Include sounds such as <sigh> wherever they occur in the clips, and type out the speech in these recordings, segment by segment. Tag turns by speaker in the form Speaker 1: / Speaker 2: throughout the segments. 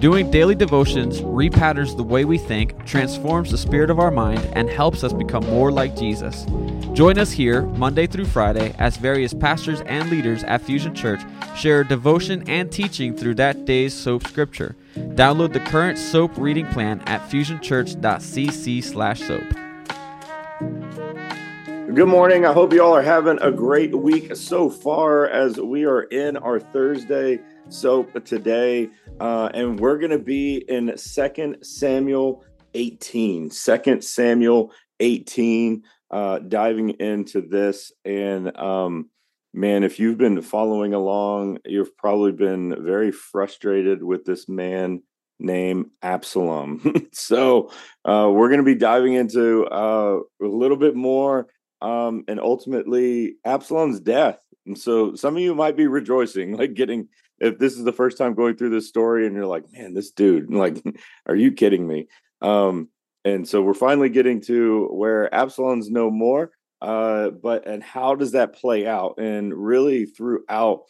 Speaker 1: Doing daily devotions repatterns the way we think, transforms the spirit of our mind, and helps us become more like Jesus. Join us here Monday through Friday as various pastors and leaders at Fusion Church share devotion and teaching through that day's soap scripture. Download the current soap reading plan at fusionchurch.cc/soap.
Speaker 2: Good morning. I hope you all are having a great week so far as we are in our Thursday soap today. Uh, and we're going to be in Second Samuel 18. Second Samuel 18, uh, diving into this. And um, man, if you've been following along, you've probably been very frustrated with this man named Absalom. <laughs> so uh, we're going to be diving into uh, a little bit more um, and ultimately Absalom's death. And so some of you might be rejoicing, like getting if this is the first time going through this story and you're like, man, this dude, <laughs> like, are you kidding me? Um, and so we're finally getting to where Absalom's no more. Uh, but and how does that play out? And really throughout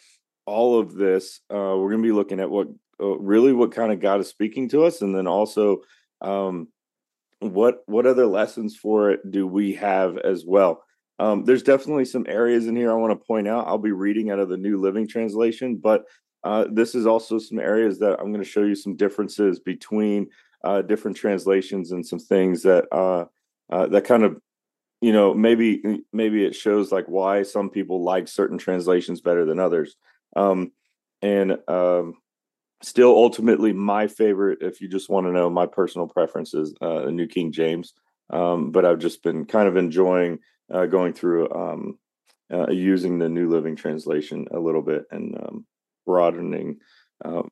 Speaker 2: all of this, uh, we're going to be looking at what uh, really what kind of God is speaking to us, and then also um, what what other lessons for it do we have as well. Um, there's definitely some areas in here I want to point out. I'll be reading out of the New Living Translation, but uh, this is also some areas that I'm going to show you some differences between uh, different translations and some things that uh, uh, that kind of you know maybe maybe it shows like why some people like certain translations better than others. Um, and um, still ultimately my favorite if you just want to know my personal preference is uh, new king james. Um, but i've just been kind of enjoying uh, going through um, uh, using the new living translation a little bit and um, broadening, uh,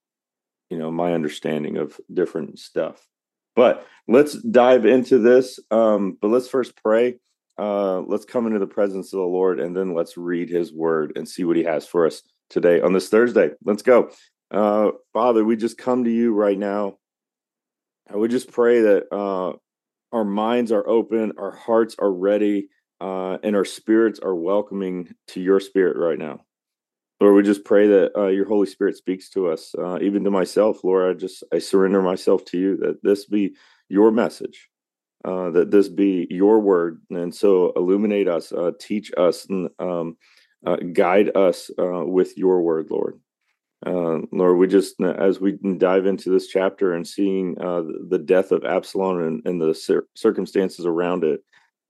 Speaker 2: you know, my understanding of different stuff. But let's dive into this. Um, but let's first pray. Uh, let's come into the presence of the Lord and then let's read his word and see what he has for us today on this Thursday. Let's go. Uh, Father, we just come to you right now. I would just pray that uh, our minds are open, our hearts are ready, uh, and our spirits are welcoming to your spirit right now. Lord, we just pray that uh, your Holy Spirit speaks to us, uh, even to myself. Lord, I just I surrender myself to you that this be your message, uh, that this be your word, and so illuminate us, uh, teach us, and um, uh, guide us uh, with your word, Lord. Lord, we just as we dive into this chapter and seeing the death of Absalom and, and the cir- circumstances around it,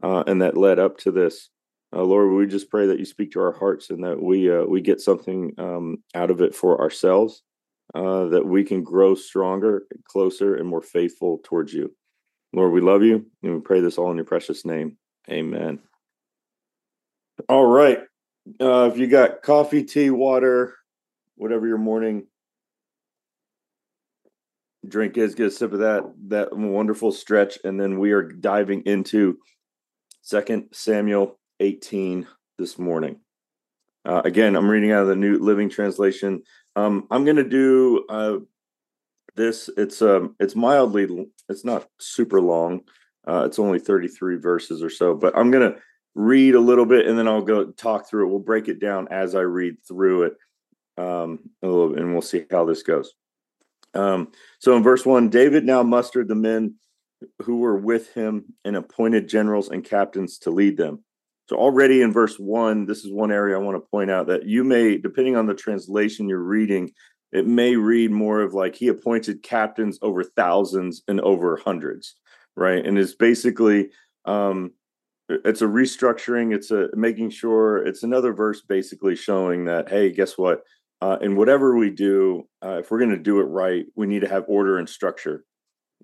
Speaker 2: and that led up to this. Uh, Lord, we just pray that you speak to our hearts and that we uh, we get something um, out of it for ourselves, uh, that we can grow stronger, closer, and more faithful towards you. Lord, we love you, and we pray this all in your precious name. Amen. All right. Uh, if you got coffee, tea, water, whatever your morning drink is, get a sip of that. That wonderful stretch, and then we are diving into Second Samuel 18 this morning. Uh, again, I'm reading out of the New Living Translation. Um, I'm going to do uh, this. It's um, it's mildly. It's not super long. Uh, it's only 33 verses or so, but I'm going to read a little bit and then I'll go talk through it. We'll break it down as I read through it, um, a little, and we'll see how this goes. Um, so in verse one, David now mustered the men who were with him and appointed generals and captains to lead them. So already in verse one, this is one area I want to point out that you may, depending on the translation you're reading, it may read more of like he appointed captains over thousands and over hundreds, right? And it's basically um it's a restructuring, it's a making sure it's another verse basically showing that, hey, guess what? Uh, and whatever we do, uh, if we're going to do it right, we need to have order and structure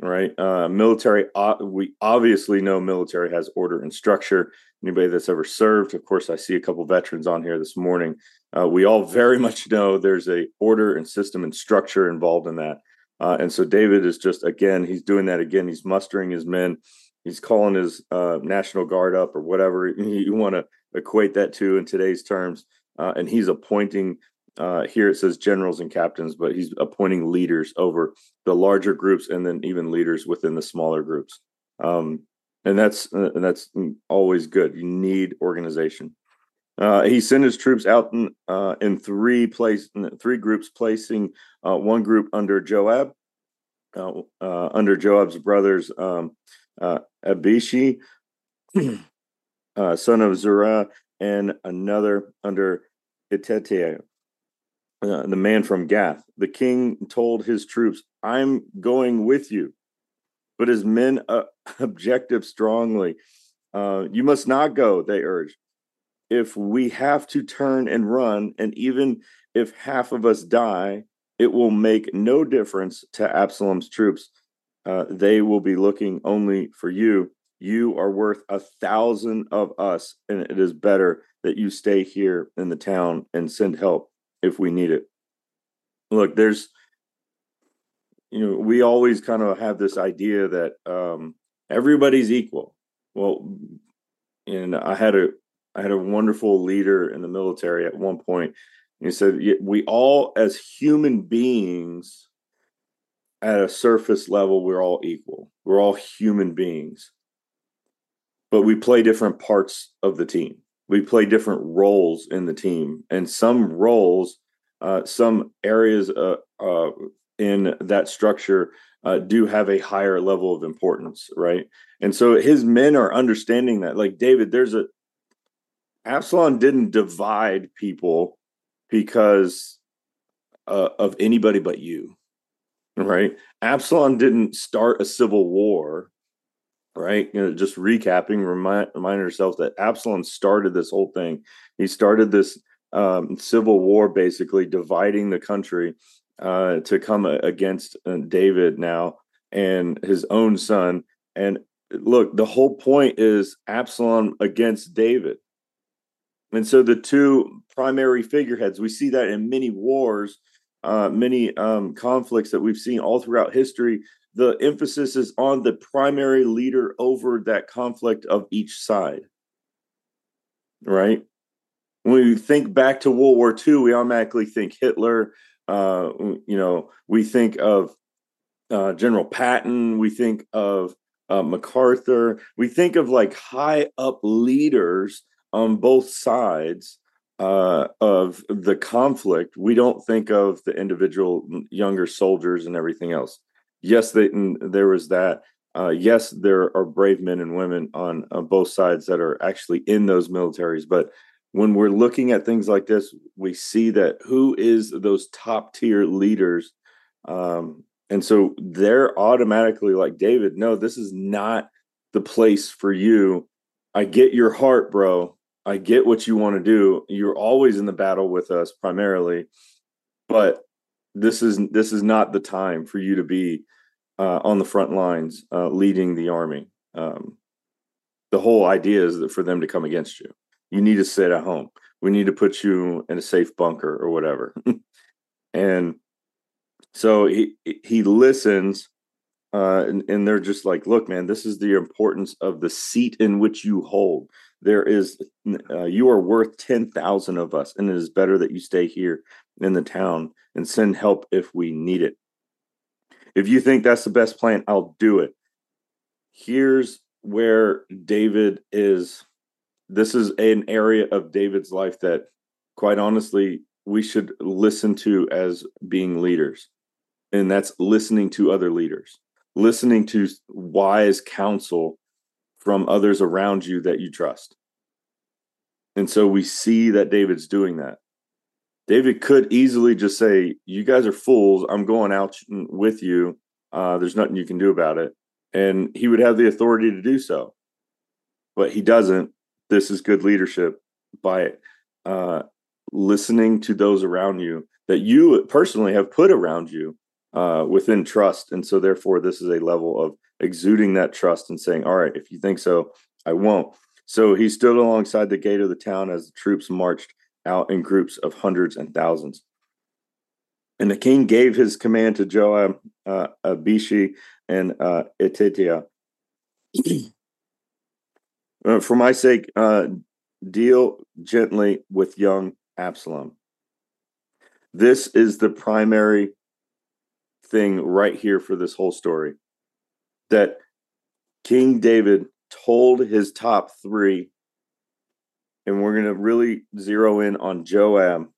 Speaker 2: right? Uh, military, uh, we obviously know military has order and structure. Anybody that's ever served, of course, I see a couple veterans on here this morning. Uh, we all very <laughs> much know there's a order and system and structure involved in that. Uh, and so David is just again, he's doing that again. He's mustering his men. He's calling his uh, national guard up or whatever you want to equate that to in today's terms. Uh, and he's appointing uh, here it says generals and captains, but he's appointing leaders over the larger groups and then even leaders within the smaller groups. Um, and that's uh, and that's always good. You need organization. Uh, he sent his troops out in, uh, in three place three groups, placing uh, one group under Joab, uh, uh, under Joab's brothers um, Abishai, <clears throat> son of Zerah, and another under Itetiah, the man from Gath. The king told his troops, "I'm going with you." but his men uh, <laughs> objected strongly. Uh, you must not go, they urged. If we have to turn and run, and even if half of us die, it will make no difference to Absalom's troops. Uh, they will be looking only for you. You are worth a thousand of us, and it is better that you stay here in the town and send help if we need it. Look, there's you know, we always kind of have this idea that um, everybody's equal. Well, and I had a I had a wonderful leader in the military at one point. And he said, "We all, as human beings, at a surface level, we're all equal. We're all human beings, but we play different parts of the team. We play different roles in the team, and some roles, uh, some areas uh, uh, in that structure uh, do have a higher level of importance, right? And so his men are understanding that. Like David, there's a Absalom didn't divide people because uh, of anybody but you, right? Absalom didn't start a civil war, right? You know, just recapping, remind remind ourselves that Absalom started this whole thing. He started this um, civil war, basically dividing the country uh, to come against uh, David now and his own son. And look, the whole point is Absalom against David. And so the two primary figureheads, we see that in many wars, uh, many um, conflicts that we've seen all throughout history. The emphasis is on the primary leader over that conflict of each side. Right? When we think back to World War II, we automatically think Hitler, uh, you know, we think of uh, General Patton, we think of uh, MacArthur, we think of like high up leaders on both sides uh, of the conflict. We don't think of the individual younger soldiers and everything else. Yes, they, there was that. Uh, yes, there are brave men and women on, on both sides that are actually in those militaries, but when we're looking at things like this, we see that who is those top tier leaders. Um, and so they're automatically like, David, no, this is not the place for you. I get your heart, bro. I get what you want to do. You're always in the battle with us primarily, but this is this is not the time for you to be uh, on the front lines uh, leading the army. Um, the whole idea is that for them to come against you you need to sit at home. We need to put you in a safe bunker or whatever. <laughs> and so he he listens uh, and, and, they're just like, look, man, this is the importance of the seat in which you hold. There is, uh, you are worth 10,000 of us, and it is better that you stay here in the town and send help if we need it. If you think that's the best plan, I'll do it. Here's where David is this is an area of David's life that, quite honestly, we should listen to as being leaders. And that's listening to other leaders, listening to wise counsel from others around you that you trust. And so we see that David's doing that. David could easily just say, You guys are fools. I'm going out with you. Uh, there's nothing you can do about it. And he would have the authority to do so. But he doesn't this is good leadership by uh, listening to those around you that you personally have put around you uh, within trust. And so, therefore, this is a level of exuding that trust and saying, All right, if you think so, I won't. So he stood alongside the gate of the town as the troops marched out in groups of hundreds and thousands. And the king gave his command to Joab, uh, Abishai, and uh, Etitia. <clears throat> Uh, for my sake, uh, deal gently with young Absalom. This is the primary thing right here for this whole story that King David told his top three, and we're going to really zero in on Joab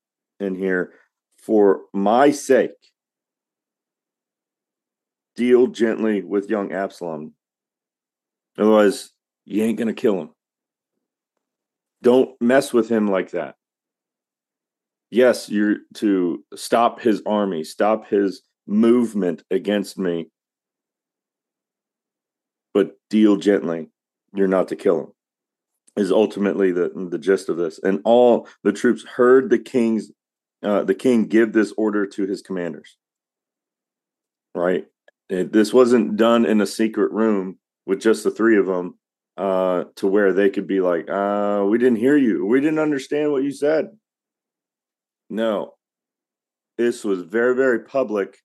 Speaker 2: in here for my sake. Deal gently with young Absalom. Otherwise, you ain't going to kill him. Don't mess with him like that. Yes, you're to stop his army, stop his movement against me, but deal gently. You're not to kill him. Is ultimately the the gist of this, and all the troops heard the king's uh, the king give this order to his commanders. Right, it, this wasn't done in a secret room with just the three of them, uh, to where they could be like, uh, "We didn't hear you. We didn't understand what you said." No, this was very very public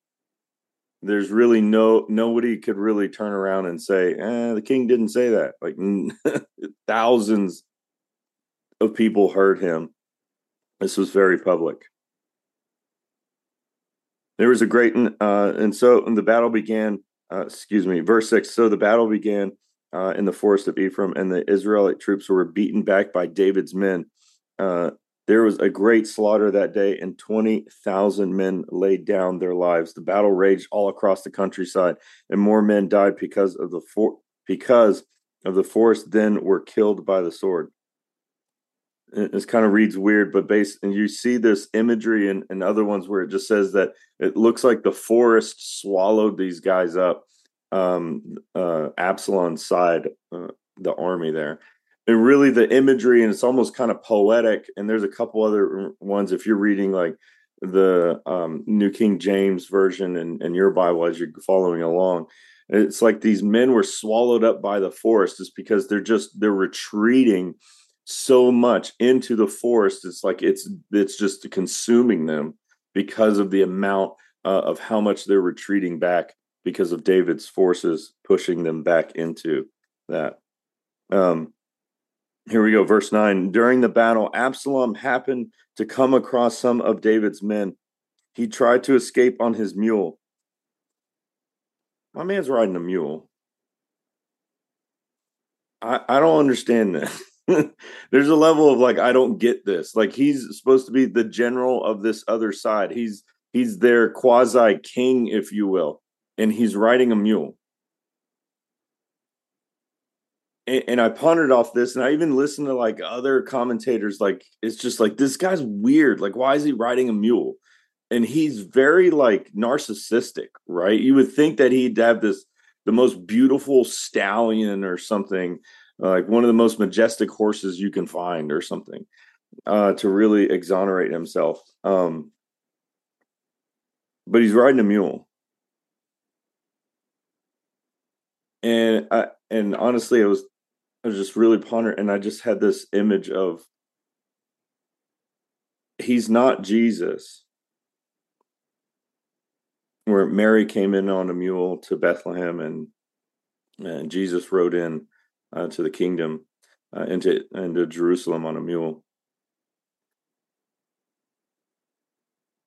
Speaker 2: there's really no nobody could really turn around and say, eh, the king didn't say that. Like <laughs> thousands of people heard him. This was very public. There was a great, uh, and so and the battle began. Uh, excuse me, verse six. So the battle began uh, in the forest of Ephraim, and the Israelite troops were beaten back by David's men. There was a great slaughter that day, and 20,000 men laid down their lives. The battle raged all across the countryside, and more men died because of the for- because of the forest then were killed by the sword. It kind of reads weird, but based and you see this imagery and in other ones where it just says that it looks like the forest swallowed these guys up. Um, uh, Absalom's side, uh, the army there and really the imagery and it's almost kind of poetic and there's a couple other ones if you're reading like the um, new king james version and, and your bible as you're following along it's like these men were swallowed up by the forest just because they're just they're retreating so much into the forest it's like it's it's just consuming them because of the amount uh, of how much they're retreating back because of david's forces pushing them back into that. Um here we go, verse 9. During the battle, Absalom happened to come across some of David's men. He tried to escape on his mule. My man's riding a mule. I, I don't understand this. <laughs> There's a level of like, I don't get this. Like he's supposed to be the general of this other side. He's he's their quasi king, if you will, and he's riding a mule and, and I pondered off this, and I even listened to like other commentators. Like, it's just like this guy's weird. Like, why is he riding a mule? And he's very like narcissistic, right? You would think that he'd have this the most beautiful stallion or something, like one of the most majestic horses you can find or something, uh, to really exonerate himself. Um, but he's riding a mule. And I, and honestly, it was I was just really pondering, and I just had this image of he's not Jesus. Where Mary came in on a mule to Bethlehem, and and Jesus rode in uh, to the kingdom, uh, into into Jerusalem on a mule.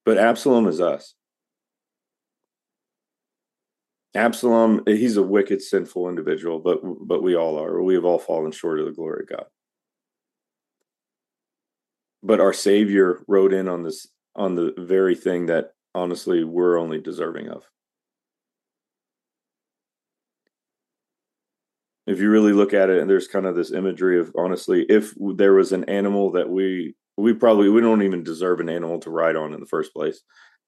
Speaker 2: But Absalom is us. Absalom, he's a wicked, sinful individual, but but we all are. We have all fallen short of the glory of God. But our Savior rode in on this on the very thing that honestly we're only deserving of. If you really look at it, and there's kind of this imagery of honestly, if there was an animal that we we probably we don't even deserve an animal to ride on in the first place,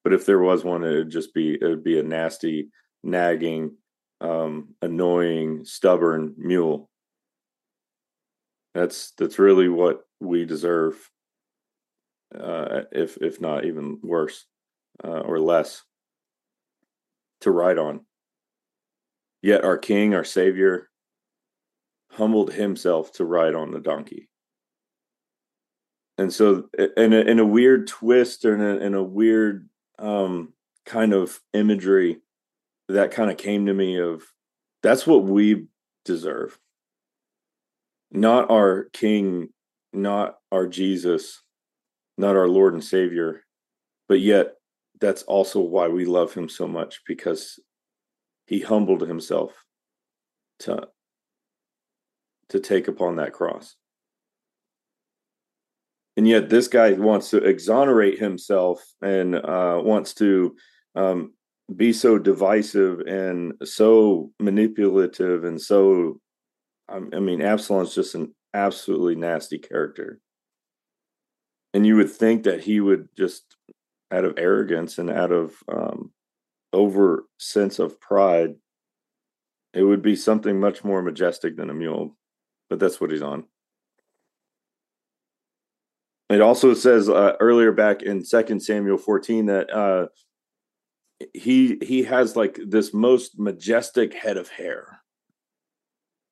Speaker 2: but if there was one, it would just be it would be a nasty nagging, um, annoying, stubborn mule. That's that's really what we deserve, uh, if if not even worse uh, or less, to ride on. Yet our King, our Savior, humbled himself to ride on the donkey. And so, in a, in a weird twist or in a, in a weird um, kind of imagery, that kind of came to me of that's what we deserve not our king not our jesus not our lord and savior but yet that's also why we love him so much because he humbled himself to to take upon that cross. And yet, this guy wants to exonerate himself and uh, wants to um, be so divisive and so manipulative and so. I mean, Absalom's just an absolutely nasty character. And you would think that he would just, out of arrogance and out of um, over sense of pride, it would be something much more majestic than a mule, but that's what he's on. It also says uh, earlier back in Second Samuel 14 that uh, he he has like this most majestic head of hair.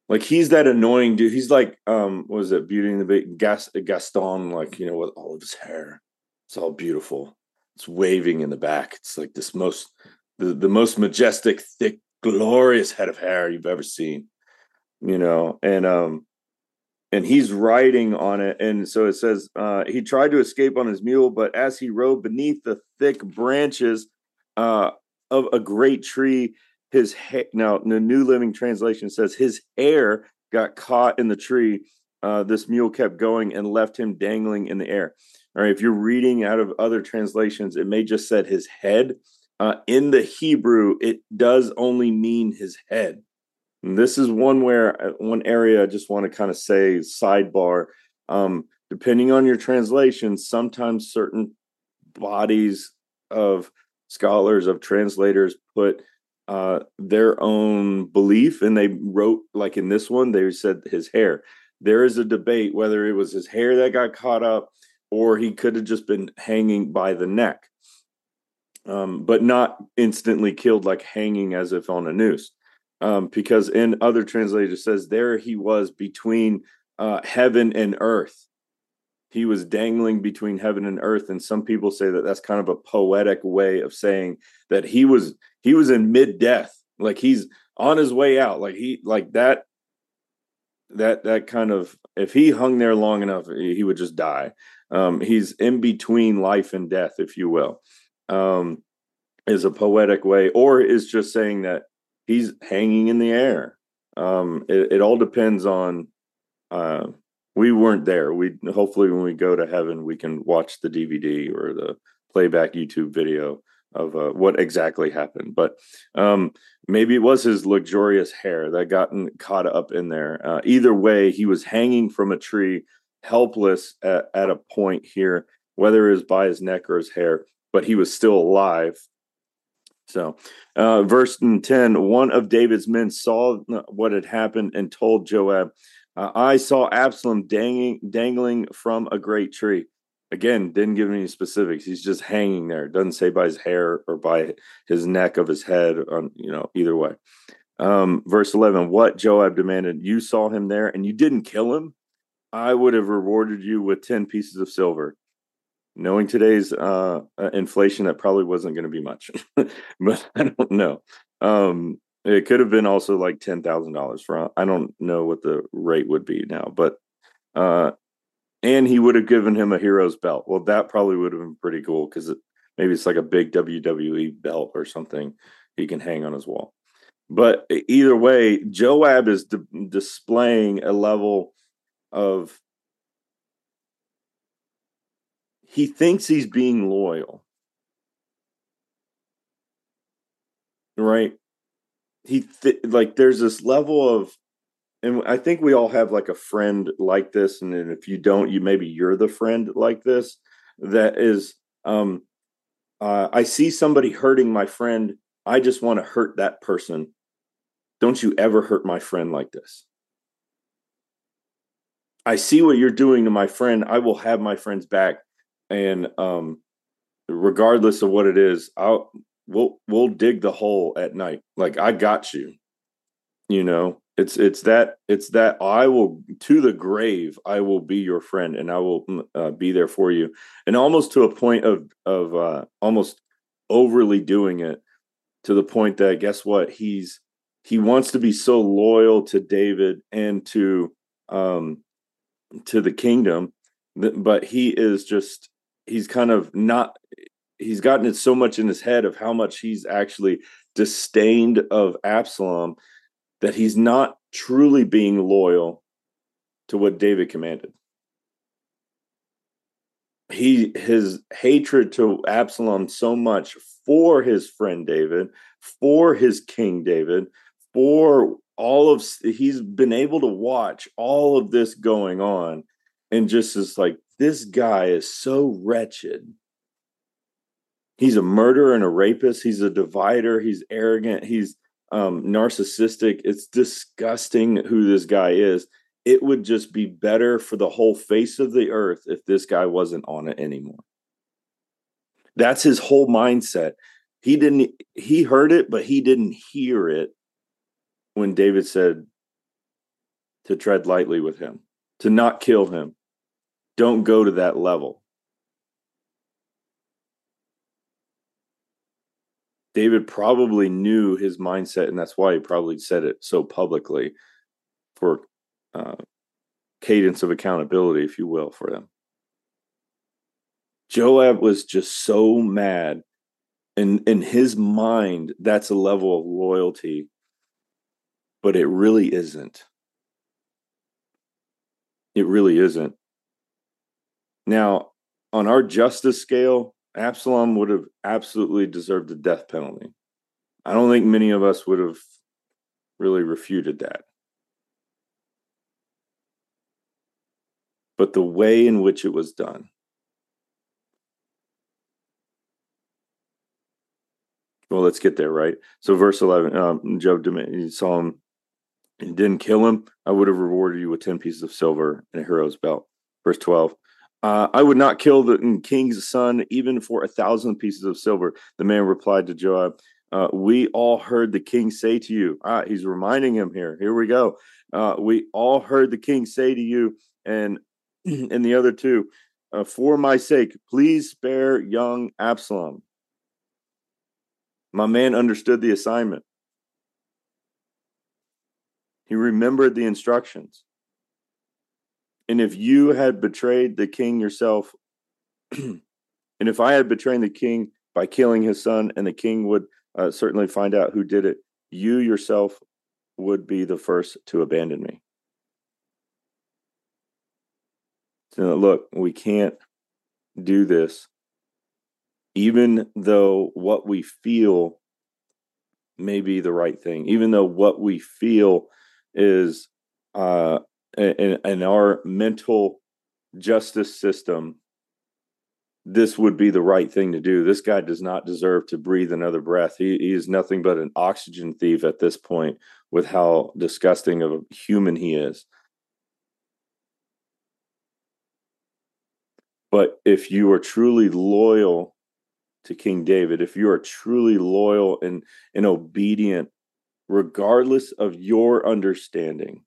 Speaker 2: Like he's that annoying dude. He's like um was it Beauty and the Beast Gas, Gaston like you know with all of his hair. It's all beautiful. It's waving in the back. It's like this most the, the most majestic, thick, glorious head of hair you've ever seen. You know, and um and he's riding on it. And so it says uh, he tried to escape on his mule, but as he rode beneath the thick branches uh, of a great tree, his ha- now the New Living Translation says his hair got caught in the tree. Uh, this mule kept going and left him dangling in the air. All right, if you're reading out of other translations, it may just said his head. Uh, in the Hebrew, it does only mean his head. And this is one where uh, one area I just want to kind of say sidebar. Um, depending on your translation, sometimes certain bodies of scholars of translators put uh, their own belief, and they wrote like in this one, they said his hair. There is a debate whether it was his hair that got caught up or he could have just been hanging by the neck, um, but not instantly killed, like hanging as if on a noose um, because in other translators says there he was between uh, heaven and earth. He was dangling between heaven and earth, and some people say that that's kind of a poetic way of saying that he was he was in mid death, like he's on his way out, like he like that that that kind of if he hung there long enough, he would just die. Um, he's in between life and death, if you will, um, is a poetic way, or is just saying that he's hanging in the air. Um, it, it all depends on. Uh, we weren't there. We hopefully when we go to heaven, we can watch the DVD or the playback YouTube video of uh, what exactly happened. But um, maybe it was his luxurious hair that gotten caught up in there. Uh, either way, he was hanging from a tree, helpless at, at a point here, whether it was by his neck or his hair, but he was still alive so, uh, verse 10 one of David's men saw what had happened and told Joab, uh, I saw Absalom dangling, dangling from a great tree. Again, didn't give any specifics. He's just hanging there. Doesn't say by his hair or by his neck of his head, on you know, either way. Um, verse 11 What Joab demanded, You saw him there and you didn't kill him? I would have rewarded you with 10 pieces of silver knowing today's uh, uh, inflation, that probably wasn't going to be much, <laughs> but I don't know. Um, it could have been also like ten thousand dollars for. I don't know what the rate would be now, but uh, and he would have given him a hero's belt. Well, that probably would have been pretty cool because it, maybe it's like a big WWE belt or something he can hang on his wall. But either way, Joab is di- displaying a level of he thinks he's being loyal. Right? He th- like there's this level of and I think we all have like a friend like this and if you don't you maybe you're the friend like this that is um uh, I see somebody hurting my friend I just want to hurt that person. Don't you ever hurt my friend like this. I see what you're doing to my friend. I will have my friend's back and um, regardless of what it is, I'll we'll we'll dig the hole at night. Like I got you. You know, it's it's that it's that I will to the grave. I will be your friend, and I will mm, uh, be there for you, and almost to a point of of uh, almost overly doing it to the point that guess what he's he wants to be so loyal to David and to um to the kingdom but he is just he's kind of not he's gotten it so much in his head of how much he's actually disdained of Absalom that he's not truly being loyal to what David commanded. He his hatred to Absalom so much for his friend David, for his king David, for all of he's been able to watch all of this going on and just is like this guy is so wretched he's a murderer and a rapist. He's a divider. He's arrogant. He's um, narcissistic. It's disgusting who this guy is. It would just be better for the whole face of the earth if this guy wasn't on it anymore. That's his whole mindset. He didn't he heard it but he didn't hear it when David said to tread lightly with him, to not kill him. Don't go to that level. David probably knew his mindset, and that's why he probably said it so publicly for uh, cadence of accountability, if you will, for them. Joab was just so mad. And in his mind, that's a level of loyalty but it really isn't. It really isn't. Now, on our justice scale, Absalom would have absolutely deserved the death penalty. I don't think many of us would have really refuted that. But the way in which it was done, well, let's get there, right? So, verse 11, um, Joab saw him and didn't kill him, I would have rewarded you with 10 pieces of silver and a hero's belt. Verse 12. Uh, I would not kill the king's son even for a thousand pieces of silver. The man replied to Joab, uh, We all heard the king say to you, ah, he's reminding him here. Here we go. Uh, we all heard the king say to you, and <clears throat> and the other two, uh, for my sake, please spare young Absalom. My man understood the assignment. He remembered the instructions. And if you had betrayed the king yourself, <clears throat> and if I had betrayed the king by killing his son, and the king would uh, certainly find out who did it, you yourself would be the first to abandon me. So, look, we can't do this, even though what we feel may be the right thing, even though what we feel is uh, in, in our mental justice system, this would be the right thing to do. This guy does not deserve to breathe another breath. He, he is nothing but an oxygen thief at this point with how disgusting of a human he is. But if you are truly loyal to King David, if you are truly loyal and, and obedient regardless of your understanding.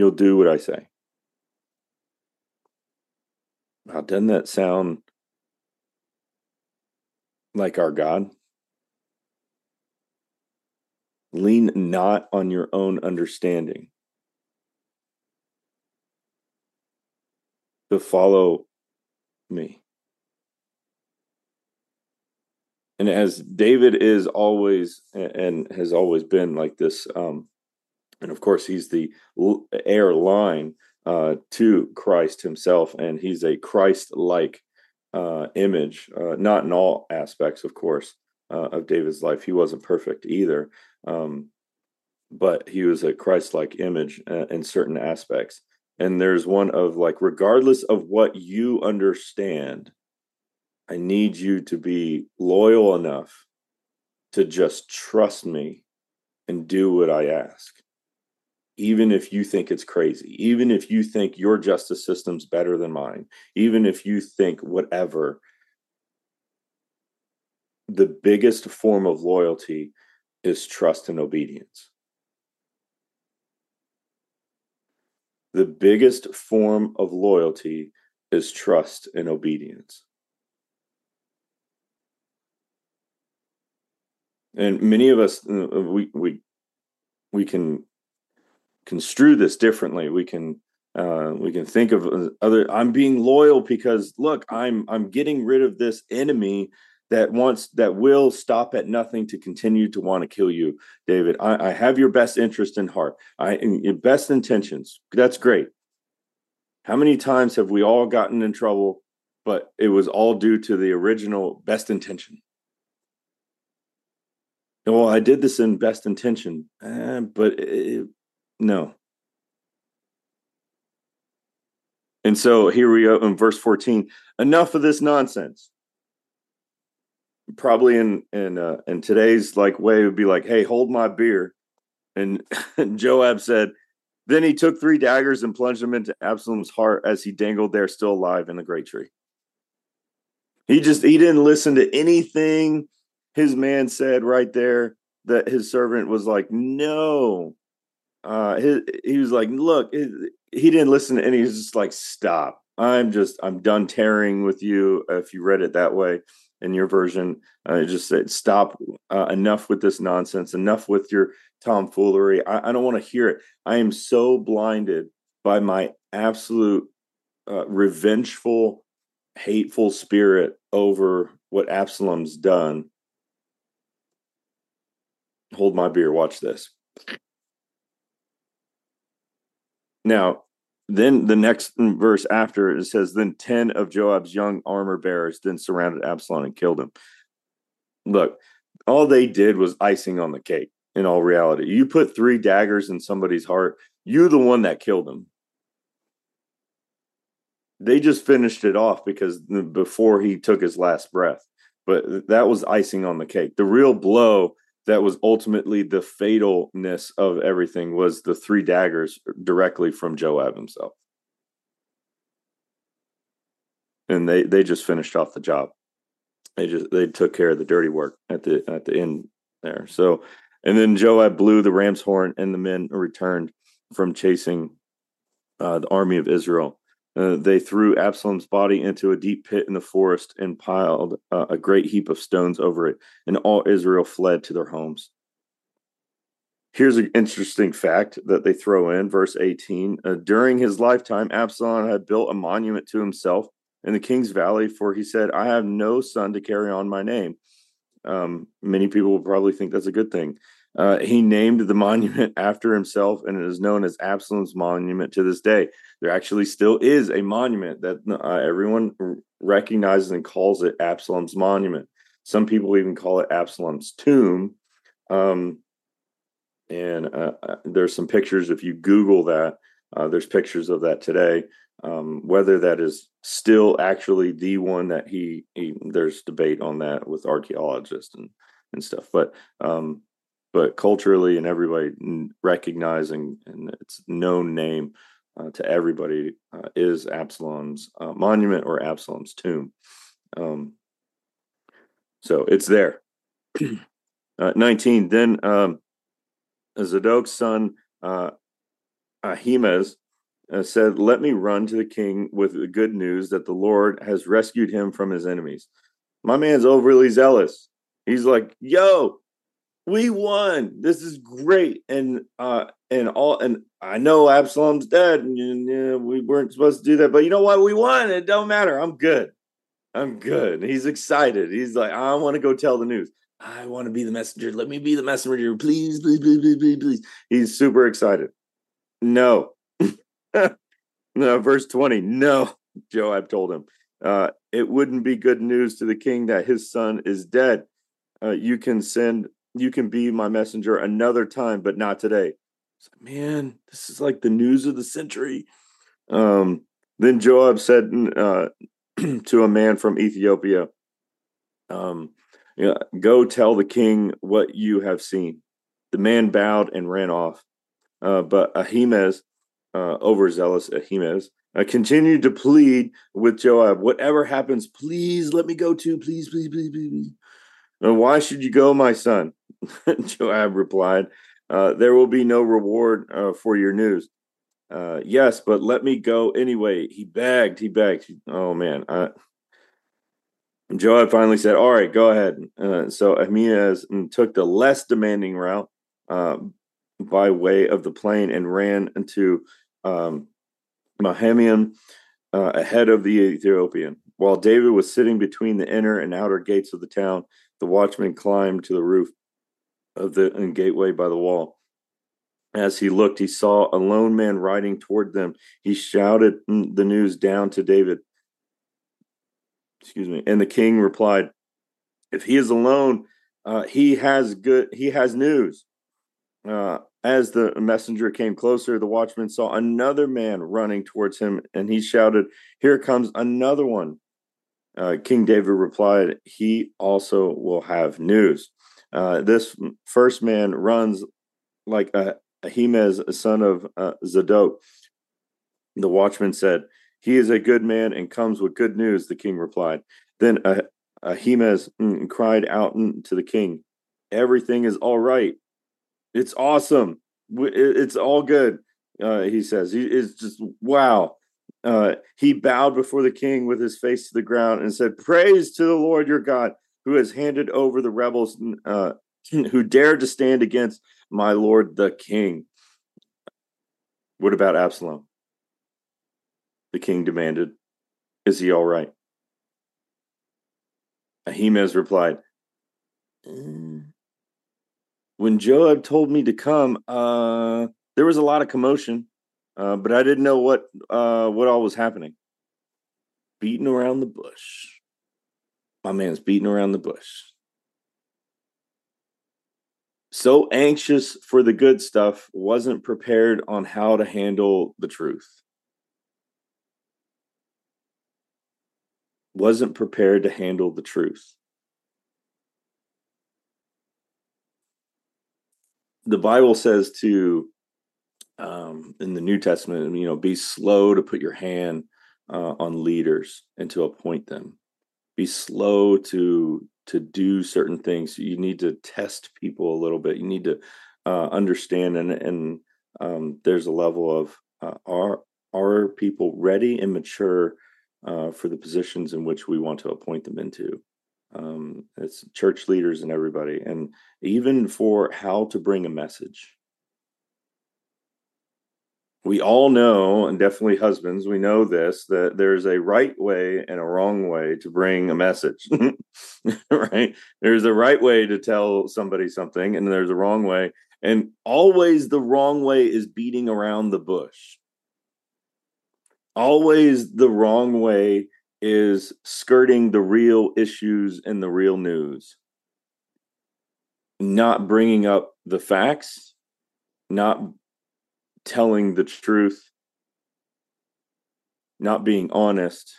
Speaker 2: You'll do what I say. Now, doesn't that sound like our God? Lean not on your own understanding, but follow me. and as David is always and has always been like this, um, and of course he's the heir line uh, to Christ Himself, and he's a Christ-like uh, image, uh, not in all aspects, of course, uh, of David's life. He wasn't perfect either, um, but he was a Christ-like image uh, in certain aspects. And there's one of like, regardless of what you understand I need you to be loyal enough to just trust me and do what I ask. Even if you think it's crazy, even if you think your justice system's better than mine, even if you think whatever, the biggest form of loyalty is trust and obedience. The biggest form of loyalty is trust and obedience. and many of us uh, we we we can construe this differently we can uh, we can think of other i'm being loyal because look i'm i'm getting rid of this enemy that wants that will stop at nothing to continue to want to kill you, David. I, I have your best interest in heart. I your best intentions. That's great. How many times have we all gotten in trouble, but it was all due to the original best intention? Well, I did this in best intention, eh, but it, no. And so here we go in verse 14. Enough of this nonsense probably in in uh, in today's like way would be like, "Hey, hold my beer," and, and <laughs> Joab said. Then he took three daggers and plunged them into Absalom's heart as he dangled there, still alive in the great tree. He just he didn't listen to anything his man said right there. That his servant was like, "No," uh, his, he was like, "Look," he didn't listen to any. He was just like, "Stop." I'm just I'm done tearing with you. If you read it that way, in your version. Uh, just said, stop uh, enough with this nonsense, enough with your tomfoolery. I, I don't want to hear it. I am so blinded by my absolute uh, revengeful, hateful spirit over what Absalom's done. Hold my beer. Watch this. Now, then the next verse after it says, Then 10 of Joab's young armor bearers then surrounded Absalom and killed him. Look, all they did was icing on the cake in all reality. You put three daggers in somebody's heart, you're the one that killed him. They just finished it off because before he took his last breath, but that was icing on the cake. The real blow that was ultimately the fatalness of everything was the three daggers directly from Joab himself. And they they just finished off the job. They just they took care of the dirty work at the at the end there. So and then Joab blew the ram's horn and the men returned from chasing uh, the army of Israel uh, they threw Absalom's body into a deep pit in the forest and piled uh, a great heap of stones over it, and all Israel fled to their homes. Here's an interesting fact that they throw in, verse 18. Uh, during his lifetime, Absalom had built a monument to himself in the king's valley, for he said, I have no son to carry on my name. Um, many people will probably think that's a good thing. Uh, he named the monument <laughs> after himself, and it is known as Absalom's Monument to this day. There actually still is a monument that uh, everyone recognizes and calls it Absalom's Monument. Some people even call it Absalom's Tomb. Um, and uh, uh there's some pictures, if you Google that, uh, there's pictures of that today. Um, whether that is still actually the one that he, he, there's debate on that with archaeologists and and stuff. But um, but culturally and everybody recognizing and its known name uh, to everybody uh, is Absalom's uh, monument or Absalom's tomb. Um, so it's there. <clears throat> Uh, 19. Then um, Zadok's son uh, Ahimaaz uh, said, Let me run to the king with the good news that the Lord has rescued him from his enemies. My man's overly zealous. He's like, Yo, we won. This is great. And uh and all and I know Absalom's dead and we weren't supposed to do that, but you know what? We won. It don't matter. I'm good. I'm good. He's excited. He's like, I want to go tell the news. I want to be the messenger. Let me be the messenger. Please, please, please, please, please, please. He's super excited. No. <laughs> no, verse 20. No, Joab told him. Uh, it wouldn't be good news to the king that his son is dead. Uh, you can send you can be my messenger another time, but not today. Like, Man, this is like the news of the century. Um, then Joab said uh, <clears throat> to a man from Ethiopia, um, Go tell the king what you have seen. The man bowed and ran off. Uh, but Ahimaaz, uh, overzealous Ahimaaz, uh, continued to plead with Joab, Whatever happens, please let me go too. Please, please, please, please. please. Why should you go, my son? <laughs> Joab replied, uh, There will be no reward uh, for your news. Uh, yes, but let me go anyway. He begged, he begged. Oh, man. Joab finally said, All right, go ahead. Uh, so Ahimaaz mm, took the less demanding route uh, by way of the plain and ran into um, Mahanaim uh, ahead of the Ethiopian. While David was sitting between the inner and outer gates of the town, the watchman climbed to the roof of the gateway by the wall. As he looked, he saw a lone man riding toward them. He shouted the news down to David. Excuse me. And the king replied, "If he is alone, uh, he has good. He has news." Uh, as the messenger came closer, the watchman saw another man running towards him, and he shouted, "Here comes another one!" Uh, King David replied, "He also will have news." Uh, this first man runs like Ahimaaz, a son of uh, Zadok. The watchman said, He is a good man and comes with good news, the king replied. Then Ahimaaz mm, cried out to the king, Everything is all right. It's awesome. It's all good. Uh, he says, he, It's just wow. Uh, he bowed before the king with his face to the ground and said, Praise to the Lord your God, who has handed over the rebels uh, <clears throat> who dared to stand against my lord the king. What about Absalom? The king demanded. Is he all right? Ahimaaz replied, mm. When Joab told me to come, uh, there was a lot of commotion, uh, but I didn't know what uh, what all was happening. Beating around the bush. My man's beating around the bush so anxious for the good stuff, wasn't prepared on how to handle the truth. Wasn't prepared to handle the truth. The Bible says to, um, in the New Testament, you know, be slow to put your hand uh, on leaders and to appoint them. Be slow to to do certain things. You need to test people a little bit. You need to uh, understand, and and um, there's a level of uh, are are people ready and mature uh, for the positions in which we want to appoint them into. Um, it's church leaders and everybody, and even for how to bring a message we all know, and definitely husbands, we know this that there's a right way and a wrong way to bring a message, <laughs> right? There's a right way to tell somebody something, and there's a wrong way. And always the wrong way is beating around the bush. Always the wrong way is skirting the real issues and the real news, not bringing up the facts, not telling the truth, not being honest,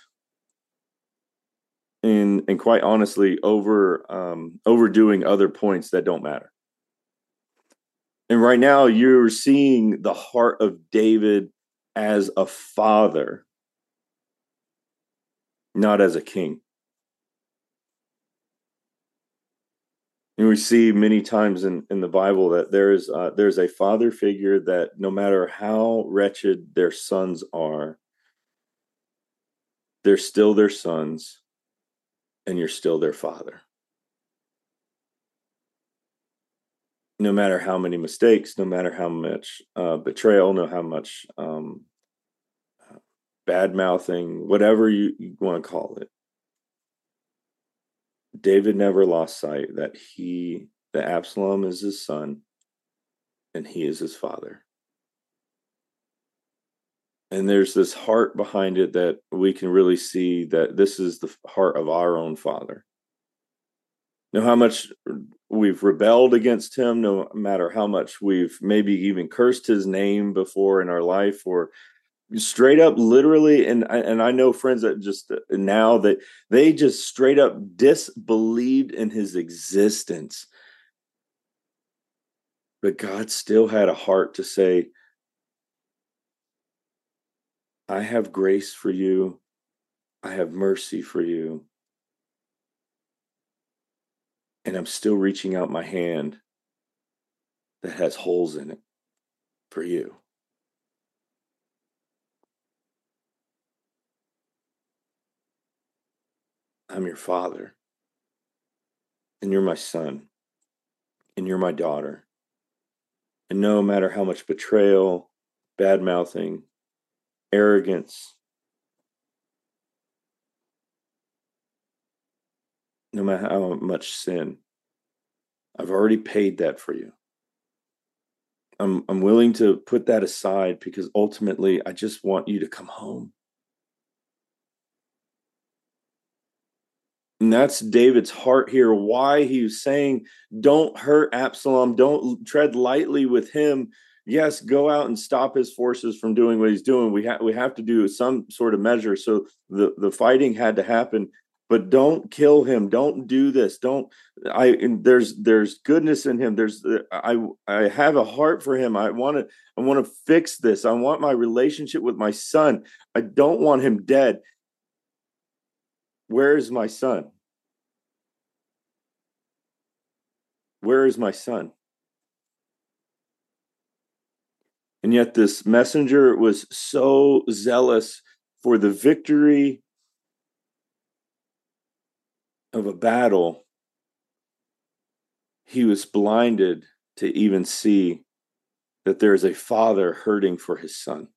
Speaker 2: and and quite honestly, over um, overdoing other points that don't matter. And right now, you're seeing the heart of David as a father, not as a king. We see many times in, in the Bible that there's uh, there's a father figure that no matter how wretched their sons are, they're still their sons, and you're still their father. No matter how many mistakes, no matter how much uh, betrayal, no how much um, bad mouthing, whatever you, you want to call it, David never lost sight that he, that Absalom is his son and he is his father. And there's this heart behind it that we can really see that this is the heart of our own father. No how much we've rebelled against him, no matter how much we've maybe even cursed his name before in our life or straight up literally and and I know friends that just now that they just straight up disbelieved in his existence. But God still had a heart to say I have grace for you. I have mercy for you. And I'm still reaching out my hand that has holes in it for you I'm your father, and you're my son, and you're my daughter. And no matter how much betrayal, bad mouthing, arrogance, no matter how much sin. I've already paid that for you. I'm I'm willing to put that aside because ultimately I just want you to come home. And that's David's heart here. Why he was saying, don't hurt Absalom, don't tread lightly with him. Yes, go out and stop his forces from doing what he's doing. We have we have to do some sort of measure. So the, the fighting had to happen, but don't kill him. Don't do this. Don't I there's there's goodness in him. There's I I have a heart for him. I want to I want to fix this. I want my relationship with my son. I don't want him dead. Where is my son? Where is my son? And yet, this messenger was so zealous for the victory of a battle, he was blinded to even see that there is a father hurting for his son.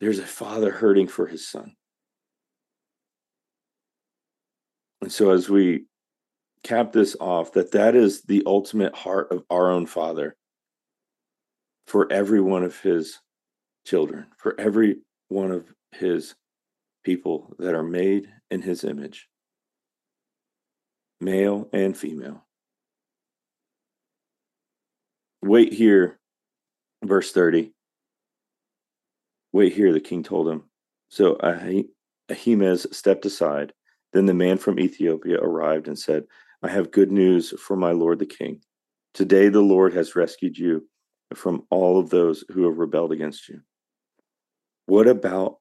Speaker 2: There's a father hurting for his son. And so as we cap this off that that is the ultimate heart of our own father for every one of his children, for every one of his people that are made in his image, male and female. Wait here, verse 30. Wait here, the king told him. So Ahimaaz stepped aside. Then the man from Ethiopia arrived and said, I have good news for my lord the king. Today the Lord has rescued you from all of those who have rebelled against you. What about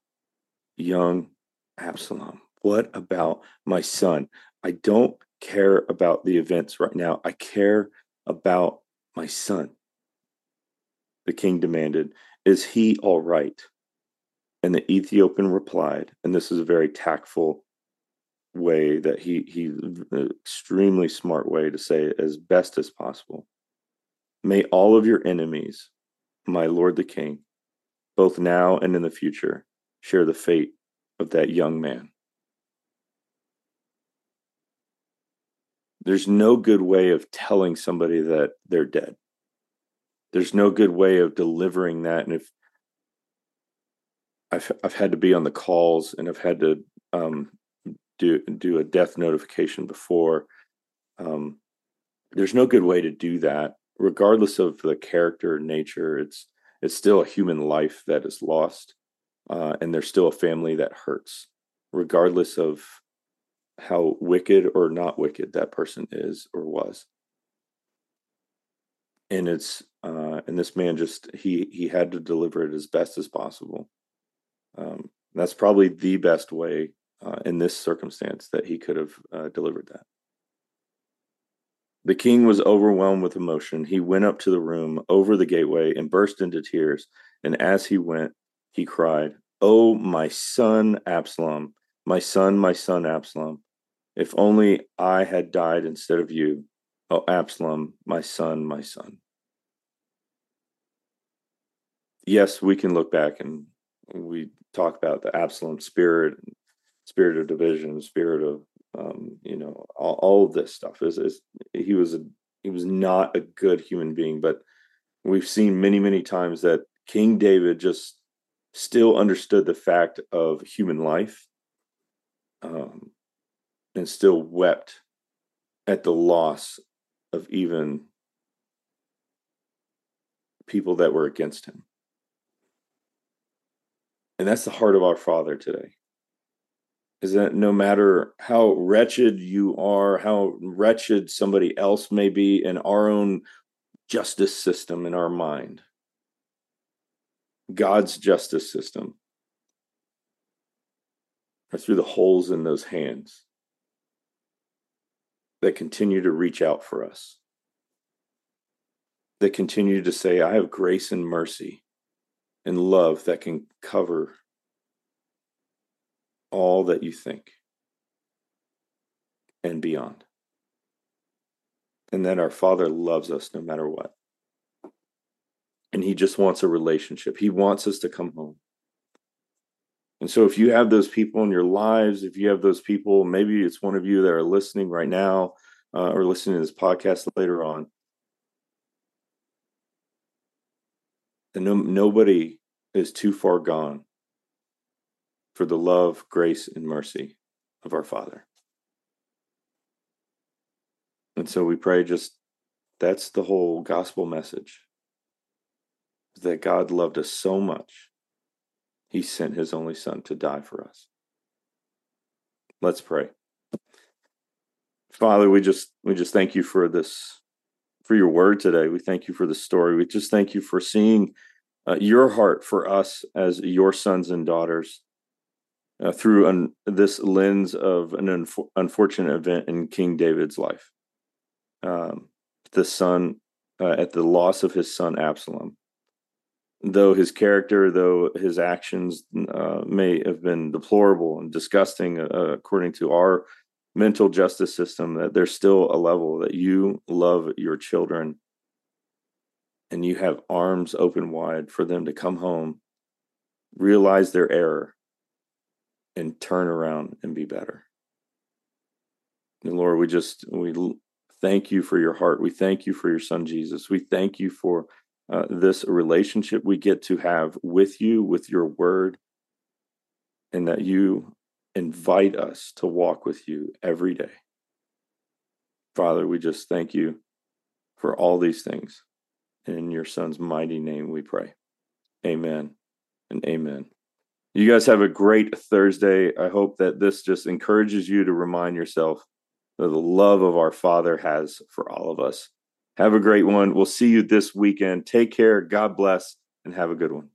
Speaker 2: young Absalom? What about my son? I don't care about the events right now. I care about my son. The king demanded, Is he all right? And the Ethiopian replied, and this is a very tactful way that he he extremely smart way to say it as best as possible. May all of your enemies, my lord the king, both now and in the future, share the fate of that young man. There's no good way of telling somebody that they're dead. There's no good way of delivering that. And if I've I've had to be on the calls and I've had to um, do do a death notification before. Um, there's no good way to do that, regardless of the character nature. It's it's still a human life that is lost, uh, and there's still a family that hurts, regardless of how wicked or not wicked that person is or was. And it's uh, and this man just he he had to deliver it as best as possible. Um, that's probably the best way uh, in this circumstance that he could have uh, delivered that. The king was overwhelmed with emotion. He went up to the room over the gateway and burst into tears. And as he went, he cried, Oh, my son Absalom, my son, my son Absalom, if only I had died instead of you. Oh, Absalom, my son, my son. Yes, we can look back and we talk about the Absalom spirit, spirit of division, spirit of um, you know all, all of this stuff. Is is he was a he was not a good human being, but we've seen many many times that King David just still understood the fact of human life, um, and still wept at the loss of even people that were against him. And that's the heart of our Father today. Is that no matter how wretched you are, how wretched somebody else may be in our own justice system in our mind, God's justice system are through the holes in those hands that continue to reach out for us, that continue to say, I have grace and mercy and love that can cover all that you think and beyond. And that our Father loves us no matter what. And He just wants a relationship. He wants us to come home. And so, if you have those people in your lives, if you have those people, maybe it's one of you that are listening right now uh, or listening to this podcast later on, and no, nobody is too far gone for the love, grace, and mercy of our Father. And so we pray just that's the whole gospel message that God loved us so much, he sent his only son to die for us. Let's pray. Father, we just we just thank you for this for your word today. We thank you for the story. We just thank you for seeing uh, your heart for us as your sons and daughters uh, through un- this lens of an unf- unfortunate event in King David's life. Um, the son, uh, at the loss of his son Absalom, though his character, though his actions uh, may have been deplorable and disgusting uh, according to our mental justice system, that there's still a level that you love your children and you have arms open wide for them to come home, realize their error, and turn around and be better. And Lord, we just we thank you for your heart. We thank you for your son Jesus. We thank you for uh, this relationship we get to have with you, with your word, and that you invite us to walk with you every day. Father, we just thank you for all these things. In your son's mighty name we pray. Amen and amen. You guys have a great Thursday. I hope that this just encourages you to remind yourself that the love of our Father has for all of us. Have a great one. We'll see you this weekend. Take care. God bless and have a good one.